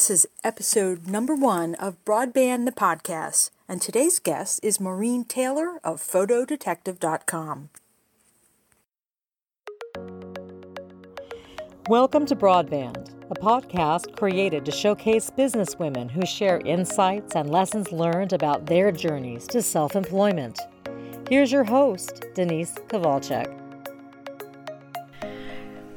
This is episode number one of Broadband the Podcast, and today's guest is Maureen Taylor of PhotoDetective.com. Welcome to Broadband, a podcast created to showcase businesswomen who share insights and lessons learned about their journeys to self employment. Here's your host, Denise Kowalczyk.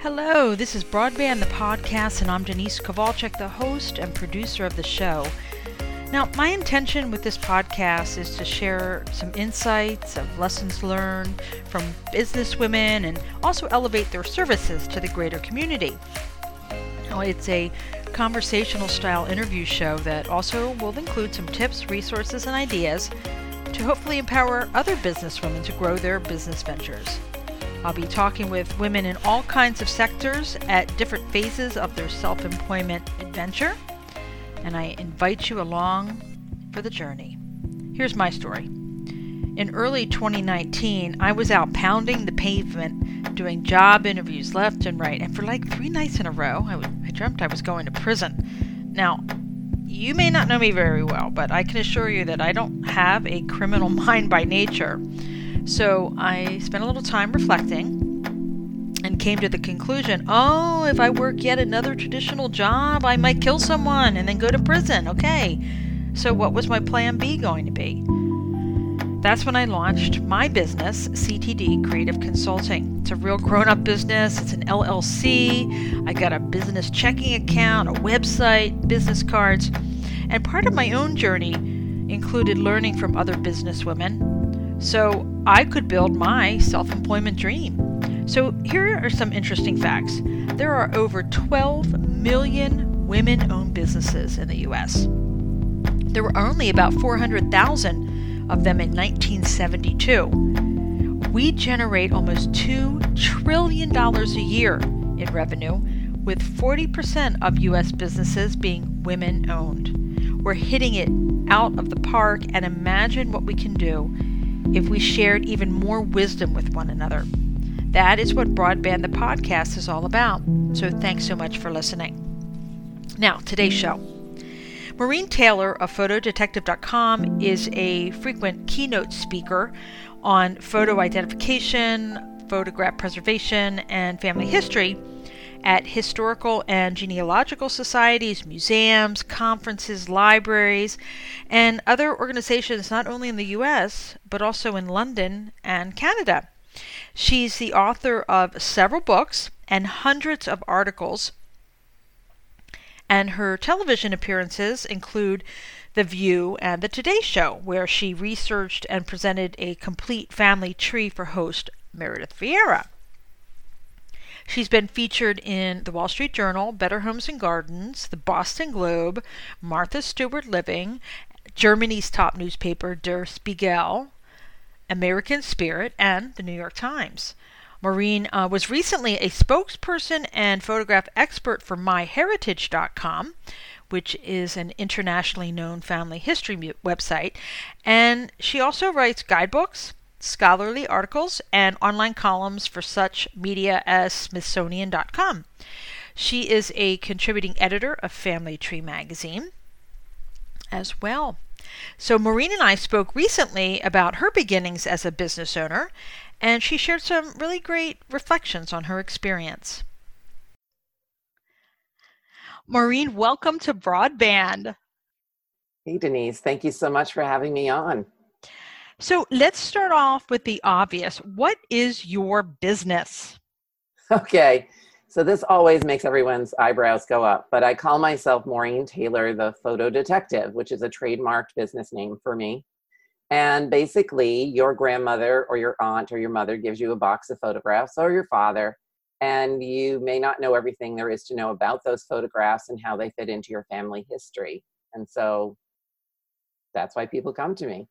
Hello, this is Broadband the Podcast, and I'm Denise Kowalczyk, the host and producer of the show. Now, my intention with this podcast is to share some insights of lessons learned from businesswomen and also elevate their services to the greater community. Now, it's a conversational style interview show that also will include some tips, resources, and ideas to hopefully empower other businesswomen to grow their business ventures. I'll be talking with women in all kinds of sectors at different phases of their self employment adventure, and I invite you along for the journey. Here's my story. In early 2019, I was out pounding the pavement doing job interviews left and right, and for like three nights in a row, I, w- I dreamt I was going to prison. Now, you may not know me very well, but I can assure you that I don't have a criminal mind by nature. So I spent a little time reflecting and came to the conclusion oh, if I work yet another traditional job, I might kill someone and then go to prison. Okay. So, what was my plan B going to be? That's when I launched my business, CTD Creative Consulting. It's a real grown up business, it's an LLC. I got a business checking account, a website, business cards. And part of my own journey included learning from other businesswomen so I could build my self employment dream. So here are some interesting facts there are over 12 million women owned businesses in the US. There were only about 400,000 of them in 1972. We generate almost $2 trillion a year in revenue, with 40% of US businesses being women owned. We're hitting it out of the park, and imagine what we can do if we shared even more wisdom with one another. That is what Broadband the podcast is all about. So thanks so much for listening. Now, today's show. Maureen Taylor of photodetective.com is a frequent keynote speaker on photo identification, photograph preservation, and family history at historical and genealogical societies, museums, conferences, libraries, and other organizations not only in the US, but also in London and Canada. She's the author of several books and hundreds of articles, and her television appearances include The View and The Today Show, where she researched and presented a complete family tree for host Meredith Vieira. She's been featured in the Wall Street Journal, Better Homes and Gardens, the Boston Globe, Martha Stewart Living, Germany's top newspaper, Der Spiegel, American Spirit, and the New York Times. Maureen uh, was recently a spokesperson and photograph expert for MyHeritage.com, which is an internationally known family history website, and she also writes guidebooks, scholarly articles, and online columns for such media as Smithsonian.com. She is a contributing editor of Family Tree magazine as well. So, Maureen and I spoke recently about her beginnings as a business owner, and she shared some really great reflections on her experience. Maureen, welcome to Broadband. Hey, Denise. Thank you so much for having me on. So let's start off with the obvious. What is your business? Okay. So this always makes everyone's eyebrows go up, but I call myself Maureen Taylor, the photo detective, which is a trademarked business name for me. And basically, your grandmother or your aunt or your mother gives you a box of photographs, or your father, and you may not know everything there is to know about those photographs and how they fit into your family history. And so that's why people come to me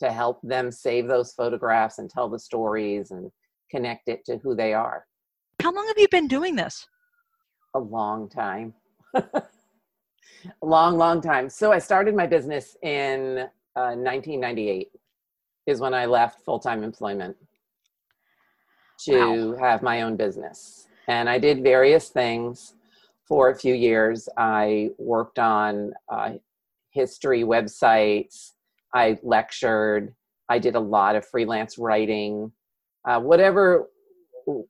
to help them save those photographs and tell the stories and connect it to who they are. How long have you been doing this? A long time. a long, long time. So I started my business in uh, 1998 is when I left full-time employment to wow. have my own business. And I did various things. for a few years. I worked on uh, history websites. I lectured. I did a lot of freelance writing. Uh, whatever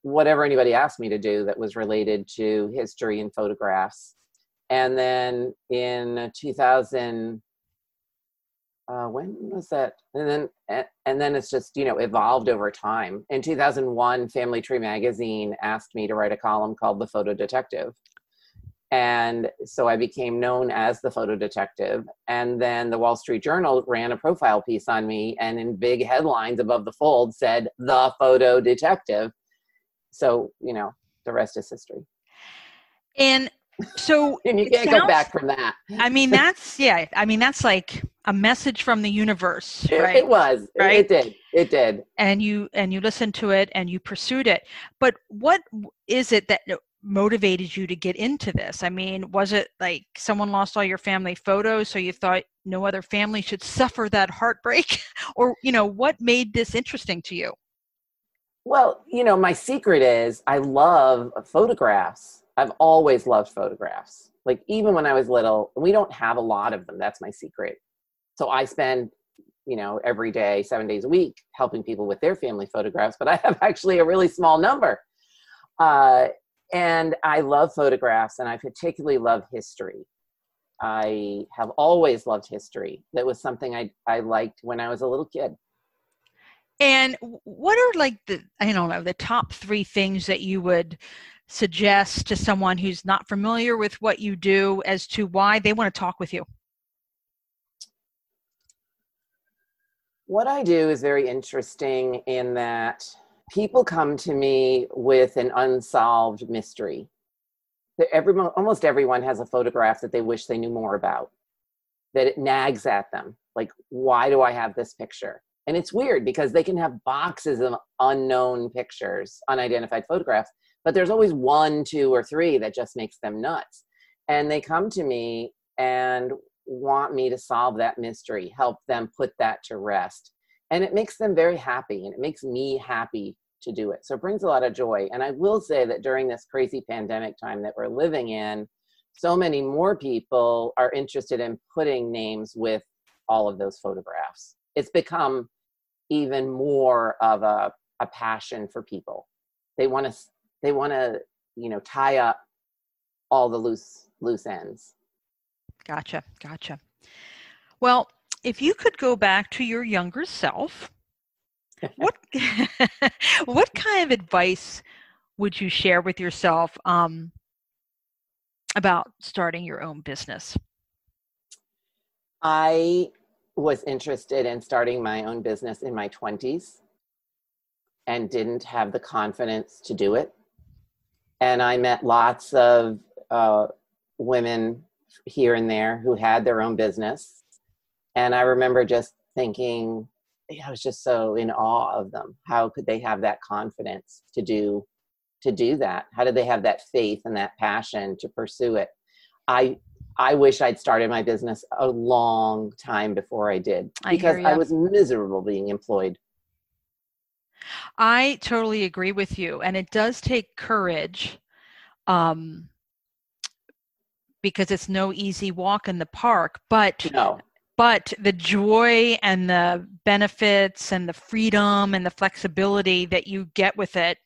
whatever anybody asked me to do that was related to history and photographs. And then in 2000, uh, when was that? And then and then it's just you know evolved over time. In 2001, Family Tree Magazine asked me to write a column called "The Photo Detective," and so I became known as the photo detective. And then the Wall Street Journal ran a profile piece on me, and in big headlines above the fold said "the photo detective." So you know the rest is history. And so and you can't sounds, go back from that. I mean, that's yeah. I mean, that's like a message from the universe, right? It, it was, right? It did, it did. And you and you listened to it and you pursued it. But what is it that motivated you to get into this? I mean, was it like someone lost all your family photos, so you thought no other family should suffer that heartbreak, or you know, what made this interesting to you? Well, you know, my secret is I love photographs I've always loved photographs. Like even when I was little, we don't have a lot of them. That's my secret. So I spend, you know, every day, seven days a week, helping people with their family photographs. But I have actually a really small number. Uh, and I love photographs, and I particularly love history. I have always loved history. That was something I I liked when I was a little kid. And what are like the I don't know the top three things that you would suggest to someone who's not familiar with what you do as to why they want to talk with you? What I do is very interesting in that people come to me with an unsolved mystery. Everyone, almost everyone has a photograph that they wish they knew more about, that it nags at them. Like, why do I have this picture? And it's weird because they can have boxes of unknown pictures, unidentified photographs, but there's always one two or three that just makes them nuts and they come to me and want me to solve that mystery help them put that to rest and it makes them very happy and it makes me happy to do it. So it brings a lot of joy. And i will say that during this crazy pandemic time that we're living in so many more people are interested in putting names with all of those photographs. It's become even more of a, a passion for people. They want to they want to you know tie up all the loose loose ends. Gotcha gotcha. Well if you could go back to your younger self what what kind of advice would you share with yourself um, about starting your own business i was interested in starting my own business in my 20s and didn't have the confidence to do it and I met lots of uh, women here and there who had their own business. And I remember just thinking, I was just so in awe of them. How could they have that confidence to do to do that? How did they have that faith and that passion to pursue it? I I wish I'd started my business a long time before I did because I, I was miserable being employed. I totally agree with you. And it does take courage um, because it's no easy walk in the park. But no. But the joy and the benefits and the freedom and the flexibility that you get with it,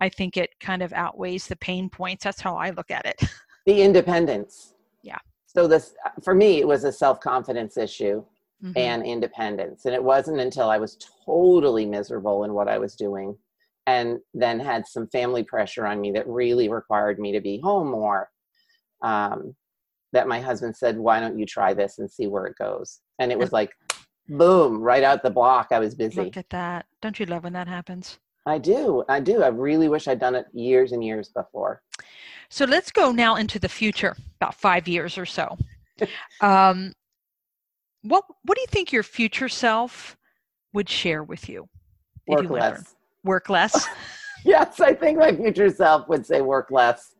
I think it kind of outweighs the pain points. That's how I look at it. The independence. Yeah. So this, for me, it was a self confidence issue mm-hmm. and independence. And it wasn't until I was totally miserable in what I was doing and then had some family pressure on me that really required me to be home more um, that my husband said, Why don't you try this and see where it goes? And it was like, boom, right out the block. I was busy. Look at that. Don't you love when that happens? I do. I do. I really wish I'd done it years and years before. So let's go now into the future, about five years or so. um, what what do you think your future self would share with you work you less. Learn? Work less. yes, I think my future self would say work less.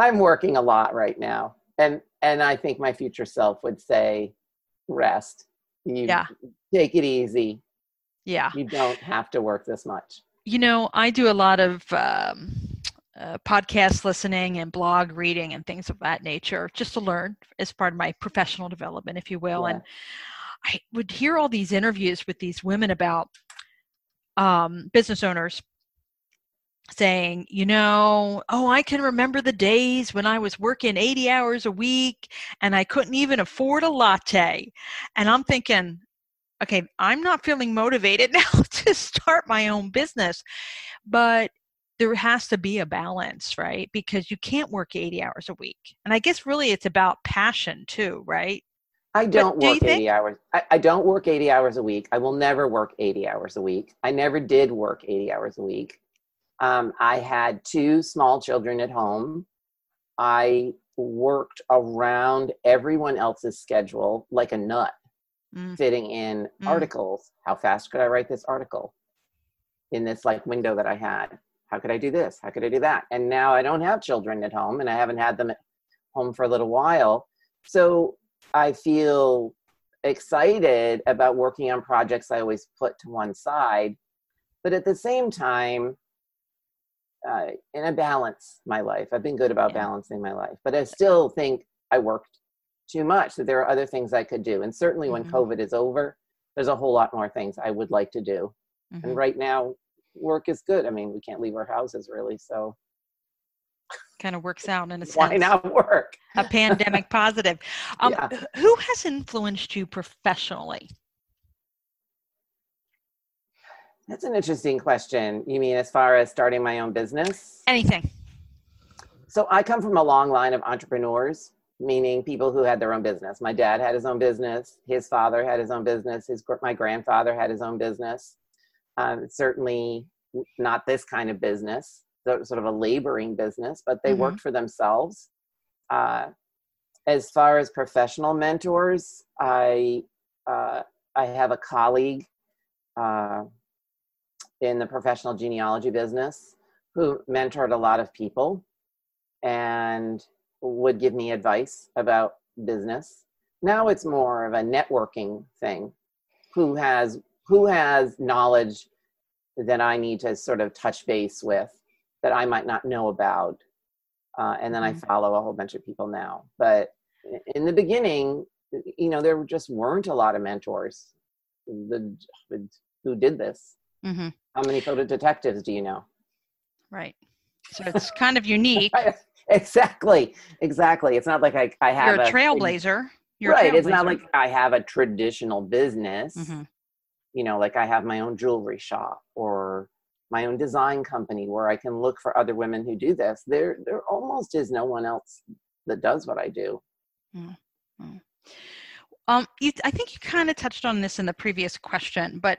I'm working a lot right now, and and I think my future self would say rest. You yeah. take it easy. Yeah. You don't have to work this much. You know, I do a lot of um, uh, podcast listening and blog reading and things of that nature, just to learn as part of my professional development, if you will. Yeah. And I would hear all these interviews with these women about um, business owners saying, you know, oh, I can remember the days when I was working 80 hours a week and I couldn't even afford a latte. And I'm thinking, okay, I'm not feeling motivated now to start my own business. But there has to be a balance, right? Because you can't work 80 hours a week. And I guess really it's about passion too, right? I don't but work do 80 hours. I, I, don't work 80 hours a week. I will never work 80 hours a week. I never did work 80 hours a week. Um, I had two small children at home. I worked around everyone else's schedule like a nut, mm. fitting in mm. articles. How fast could I write this article in this like window that I had? How could I do this? How could I do that? And now I don't have children at home and I haven't had them at home for a little while. So I feel excited about working on projects I always put to one side. But at the same time, uh, in a balance my life. I've been good about yeah. balancing my life, but I still think I worked too much. That there are other things I could do. And certainly mm-hmm. when COVID is over, there's a whole lot more things I would like to do. Mm-hmm. And right now, work is good. I mean, we can't leave our houses really, so kind of works out in a sense. Why not work? a pandemic positive. Um, yeah. Who has influenced you professionally? That's an interesting question. You mean as far as starting my own business? Anything. So I come from a long line of entrepreneurs, meaning people who had their own business. My dad had his own business. His father had his own business. His my grandfather had his own business. Um, certainly not this kind of business, sort of a laboring business, but they mm-hmm. worked for themselves. Uh, as far as professional mentors, I uh, I have a colleague. Uh, in the professional genealogy business who mentored a lot of people and would give me advice about business. Now it's more of a networking thing. Who has who has knowledge that I need to sort of touch base with that I might not know about, uh, and then I mm-hmm. follow a whole bunch of people now. But in the beginning, you know, there just weren't a lot of mentors the, who did this. Mm-hmm. How many photo detectives do you know? Right. So it's kind of unique. exactly. Exactly. It's not like I, I have You're a, a trailblazer. You're right. A trailblazer. It's not like I have a traditional business. Mm-hmm. You know, like I have my own jewelry shop or my own design company where I can look for other women who do this. There, there almost is no one else that does what I do. Mm-hmm. Um, you, I think you kind of touched on this in the previous question, but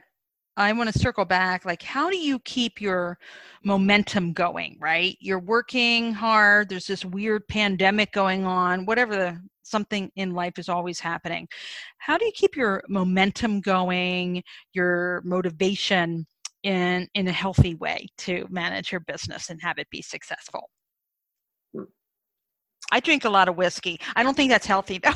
I want to circle back. Like, how do you keep your momentum going, right? You're working hard, there's this weird pandemic going on, whatever the something in life is always happening. How do you keep your momentum going, your motivation in in a healthy way to manage your business and have it be successful? Hmm. I drink a lot of whiskey. I don't think that's healthy though.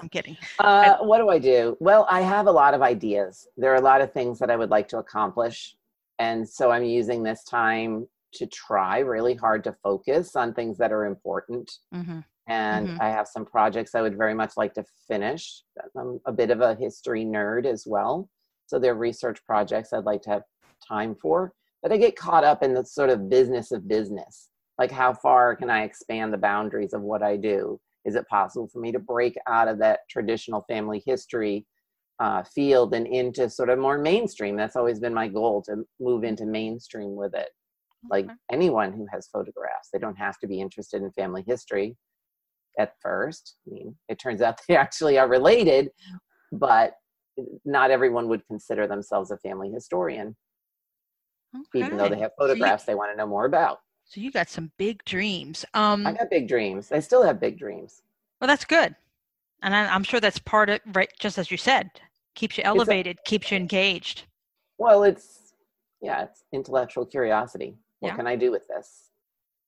I'm kidding. Uh, what do I do? Well, I have a lot of ideas. There are a lot of things that I would like to accomplish. And so I'm using this time to try really hard to focus on things that are important. Mm-hmm. And mm-hmm. I have some projects I would very much like to finish. I'm a bit of a history nerd as well. So there are research projects I'd like to have time for. But I get caught up in the sort of business of business. Like, how far can I expand the boundaries of what I do? Is it possible for me to break out of that traditional family history uh, field and into sort of more mainstream? That's always been my goal to move into mainstream with it. Like anyone who has photographs they don't have to be interested in family history at first. I mean it turns out they actually are related but not everyone would consider themselves a family historian okay. even though they have photographs so you, they want to know more about so you got some big dreams. Um, I got big dreams. I still have big dreams. Well, that's good, and I, am sure that's part of right. Just as you said, keeps you elevated, a, keeps you engaged. Well, it's yeah, it's intellectual curiosity. What yeah. can I do with this?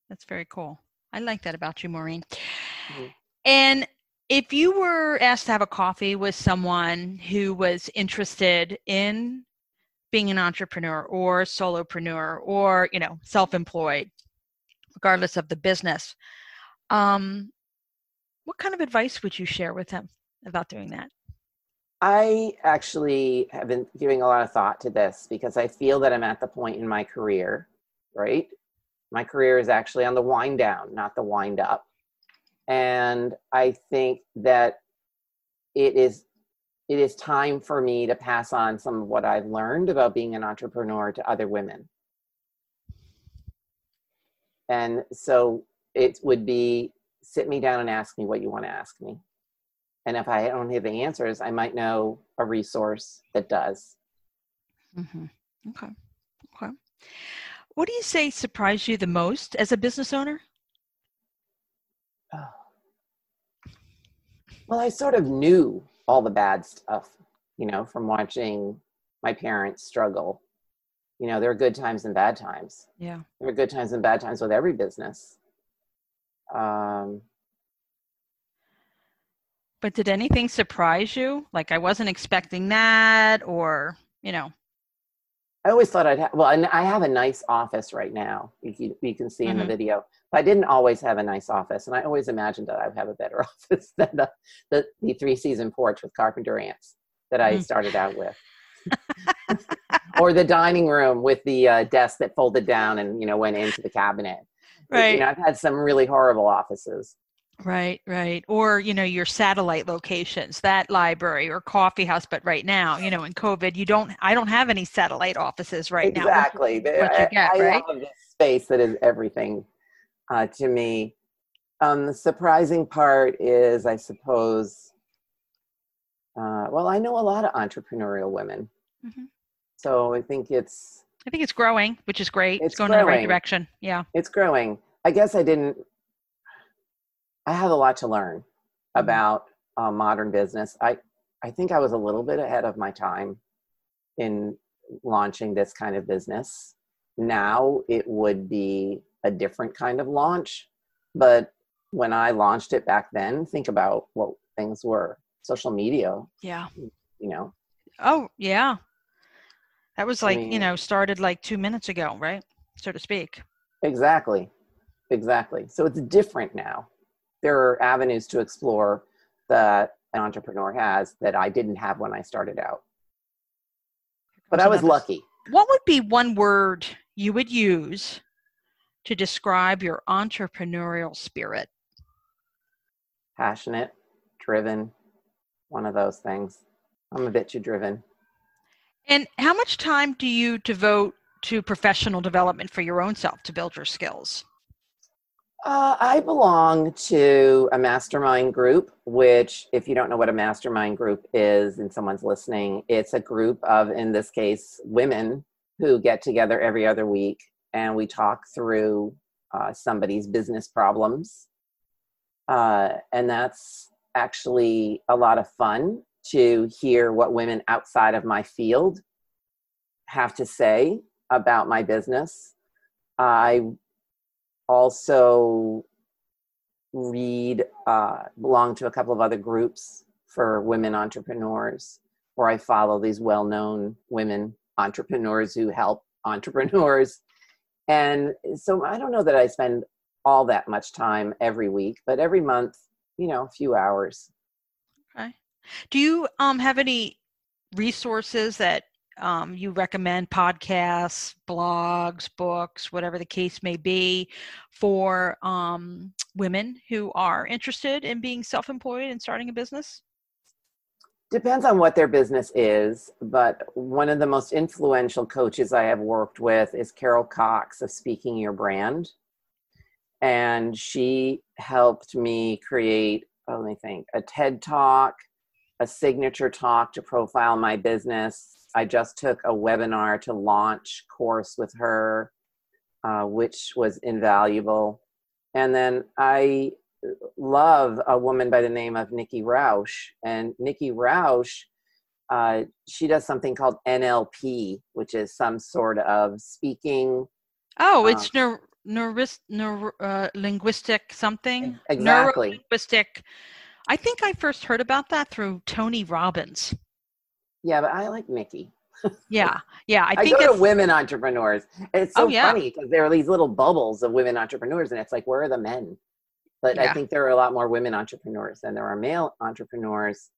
That's very cool. I like that about you, Maureen. Mm-hmm. And if you were asked to have a coffee with someone who was interested in being an entrepreneur or solopreneur or you know self-employed regardless of the business um, what kind of advice would you share with them about doing that I actually have been giving a lot of thought to this because I feel that I'm at the point in my career, right? My career is actually on the wind down, not the wind up. And I think that it is it is time for me to pass on some of what I've learned about being an entrepreneur to other women. And so it would be sit me down and ask me what you want to ask me. And if I don't have the answers, I might know a resource that does. Mm-hmm. Okay. Okay. What do you say surprised you the most as a business owner? Oh. Well, I sort of knew all the bad stuff, you know, from watching my parents struggle. You know, there are good times and bad times. Yeah. There are good times and bad times with every business. Um, but did anything surprise you? Like I wasn't expecting that, or you know? I always thought I'd have. Well, I have a nice office right now. You can, you can see mm-hmm. in the mm-hmm. video. But I didn't always have a nice office, and I always imagined that I'd have a better office than the the, the three season porch with carpenter ants that I mm. started out with. or the dining room with the uh, desk that folded down and you know went into the cabinet. Right. You know, I've had some really horrible offices. Right, right. Or, you know, your satellite locations, that library or coffee house. But right now, you know, in COVID, you don't, I don't have any satellite offices right exactly. now. Exactly. What you get, I, right? have this space that is everything uh, to me. Um, the surprising part is, I suppose, uh, well, I know a lot of entrepreneurial women. Mm-hmm. So I think it's, I think it's growing, which is great. It's, it's going growing. in the right direction. Yeah. It's growing. I guess I didn't I have a lot to learn mm-hmm. about uh, modern business. I I think I was a little bit ahead of my time in launching this kind of business. Now it would be a different kind of launch, but when I launched it back then, think about what things were. Social media. Yeah. You know. Oh, yeah. That was like, I mean, you know, started like 2 minutes ago, right? So to speak. Exactly. Exactly. So it's different now there are avenues to explore that an entrepreneur has that I didn't have when I started out. But I was lucky. What would be one word you would use to describe your entrepreneurial spirit? Passionate, driven, one of those things. I'm a bit too driven. And how much time do you devote to professional development for your own self to build your skills? Uh, I belong to a mastermind group, which, if you don't know what a mastermind group is and someone's listening, it's a group of, in this case, women who get together every other week and we talk through uh, somebody's business problems. Uh, and that's actually a lot of fun to hear what women outside of my field have to say about my business. I also read, uh, belong to a couple of other groups for women entrepreneurs, where I follow these well known women entrepreneurs who help entrepreneurs. And so I don't know that I spend all that much time every week, but every month, you know, a few hours. Do you um, have any resources that um, you recommend podcasts, blogs, books, whatever the case may be, for um, women who are interested in being self employed and starting a business? Depends on what their business is, but one of the most influential coaches I have worked with is Carol Cox of Speaking Your Brand. And she helped me create, oh, let me think, a TED talk, a signature talk to profile my business, I just took a webinar to launch course with her, uh, which was invaluable. And then I love a woman by the name of Nikki Rausch. And Nikki Rausch, uh, she does something called NLP, which is some sort of speaking. Oh, it's um, neuro, neuro, uh, linguistic something. Exactly. Neuro-linguistic. I think I first heard about that through Tony Robbins. Yeah, but I like Nikki. Yeah, yeah. I I, think go that's to women entrepreneurs. It's so Oh, yeah. funny because there are these little bubbles of women entrepreneurs, and it's like, where are the men? But I think there are a lot more women entrepreneurs than there are male entrepreneurs.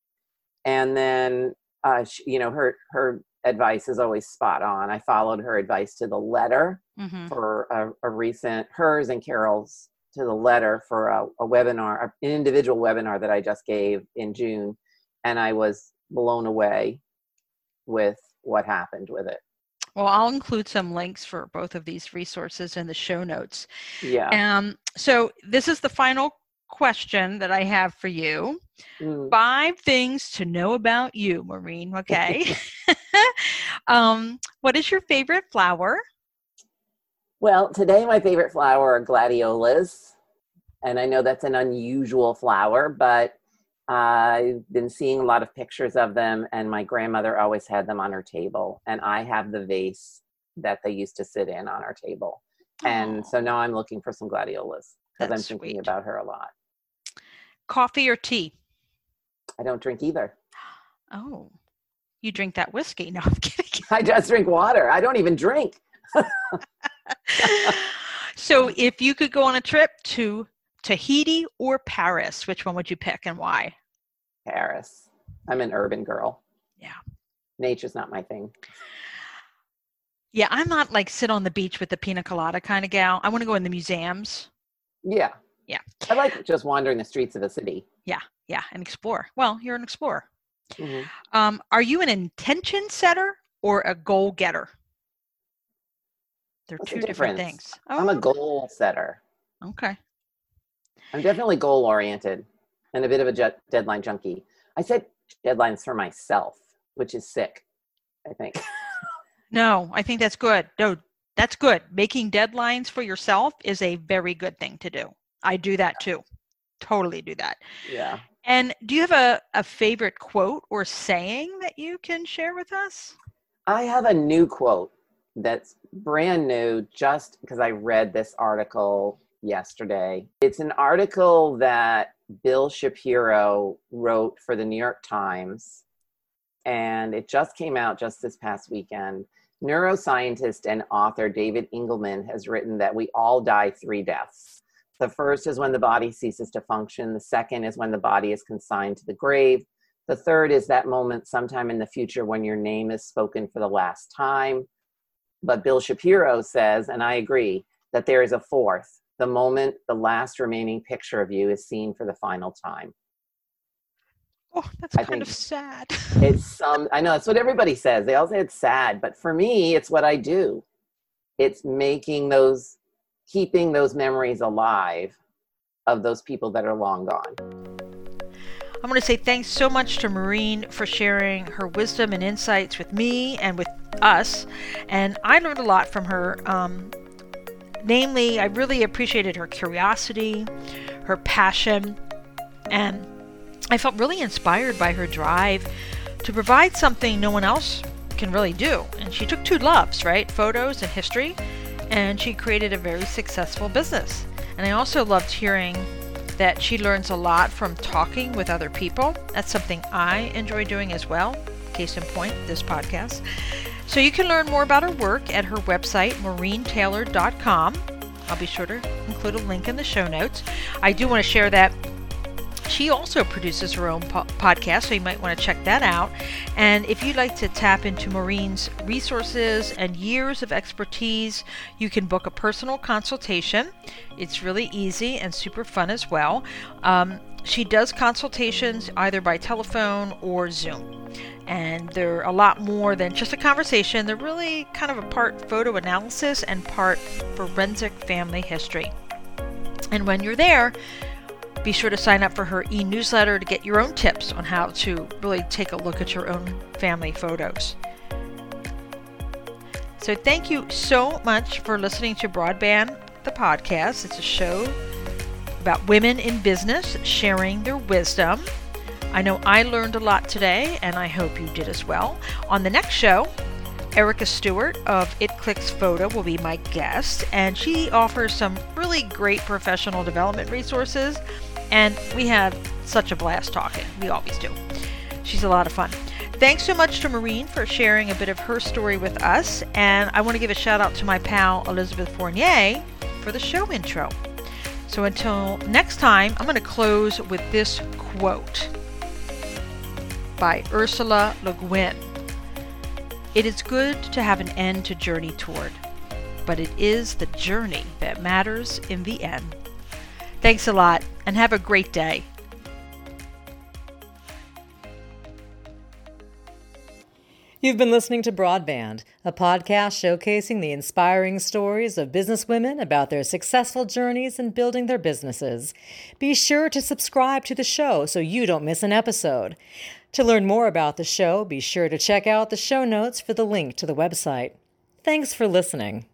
And then, uh, she, you know, her her advice is always spot on. I followed her advice to the letter mhm. for a, a recent hers and Carol's to the letter for a, a webinar, an individual webinar that I just gave in June, and I was blown away with what happened with it. Well, I'll include some links for both of these resources in the show notes. Yeah. Um, so this is the final question that I have for you. Mm. Five things to know about you, Maureen. Okay. um, what is your favorite flower? Well, today my favorite flower are gladiolas. And I know that's an unusual flower, but I've been seeing a lot of pictures of them, and my grandmother always had them on her table. And I have the vase that they used to sit in on our table. And so now I'm looking for some gladiolas because I'm thinking sweet. about her a lot. coffee or tea? I don't drink either. Oh, you drink that whiskey? No, I'm kidding. I just drink water. I don't even drink. so, if you could go on a trip to Tahiti or Paris, which one would you pick and why? Paris. I'm an urban girl. Yeah. Nature's not my thing. Yeah, I'm not like sit on the beach with the pina colada kind of gal. I want to go in the museums. Yeah. Yeah. I like just wandering the streets of a city. Yeah, Yeah. and explore. Well, you're an explorer. Mhm. Um, are you an intention setter or a goal getter? They're What's the two different difference? things. I'm a Oh, goal setter. okay. I'm definitely goal oriented and a bit of a jet deadline junkie. I set deadlines for myself, which is sick, I think. No, I think that's good. No, that's good. Making deadlines for yourself is a very good thing to do. I do that too. Totally do that. yeah. And do you have a, a favorite quote or saying that you can share with us? I have a new quote that's brand new just because I read this article yesterday. It's an article that Bill Shapiro wrote for the New York Times, and it just came out just this past weekend. Neuroscientist and author David Eagleman has written that we all die three deaths. The first is when the body ceases to function, the second is when the body is consigned to the grave. The third is that moment sometime in the future when your name is spoken for the last time. But Bill Shapiro says, and I agree, that there is a fourth, the moment the last remaining picture of you is seen for the final time. Oh, that's I kind of sad. It's some, I know that's what everybody says. They all say it's sad, but for me, it's what I do. It's making those, keeping those memories alive of those people that are long gone. I'm going to say thanks so much to Maureen for sharing her wisdom and insights with me and with us. And I learned a lot from her. Um, namely, I really appreciated her curiosity, her passion, and I felt really inspired by her drive to provide something no one else can really do. And she took two loves, right? Photos and history, and she created a very successful business. And I also loved hearing that she learns a lot from talking with other people. That's something I enjoy doing as well. Case in point, this podcast. So you can learn more about her work at her website, maureentaylor.com. I'll be sure to include a link in the show notes. I do want to share that she also produces her own po- podcast, so you might want to check that out. And if you'd like to tap into Maureen's resources and years of expertise, you can book a personal consultation. It's really easy and super fun as well. Um, she does consultations either by telephone or Zoom. And they're a lot more than just a conversation. They're really kind of a part photo analysis and part forensic family history. And when you're there, be sure to sign up for her e newsletter to get your own tips on how to really take a look at your own family photos. So, thank you so much for listening to Broadband, the podcast. It's a show about women in business sharing their wisdom. I know I learned a lot today, and I hope you did as well. On the next show, Erica Stewart of It Clicks Photo will be my guest, and she offers some really great professional development resources. And we have such a blast talking. We always do. She's a lot of fun. Thanks so much to Maureen for sharing a bit of her story with us, and I want to give a shout out to my pal Elizabeth Fournier for the show intro. So until next time, I'm going to close with this quote by Ursula Le Guin. It is good to have an end to journey toward, but it is the journey that matters in the end. Thanks a lot, and have a great day. You've been listening to Broadband, a podcast showcasing the inspiring stories of businesswomen about their successful journeys in building their businesses. Be sure to subscribe to the show so you don't miss an episode. To learn more about the show, be sure to check out the show notes for the link to the website. Thanks for listening.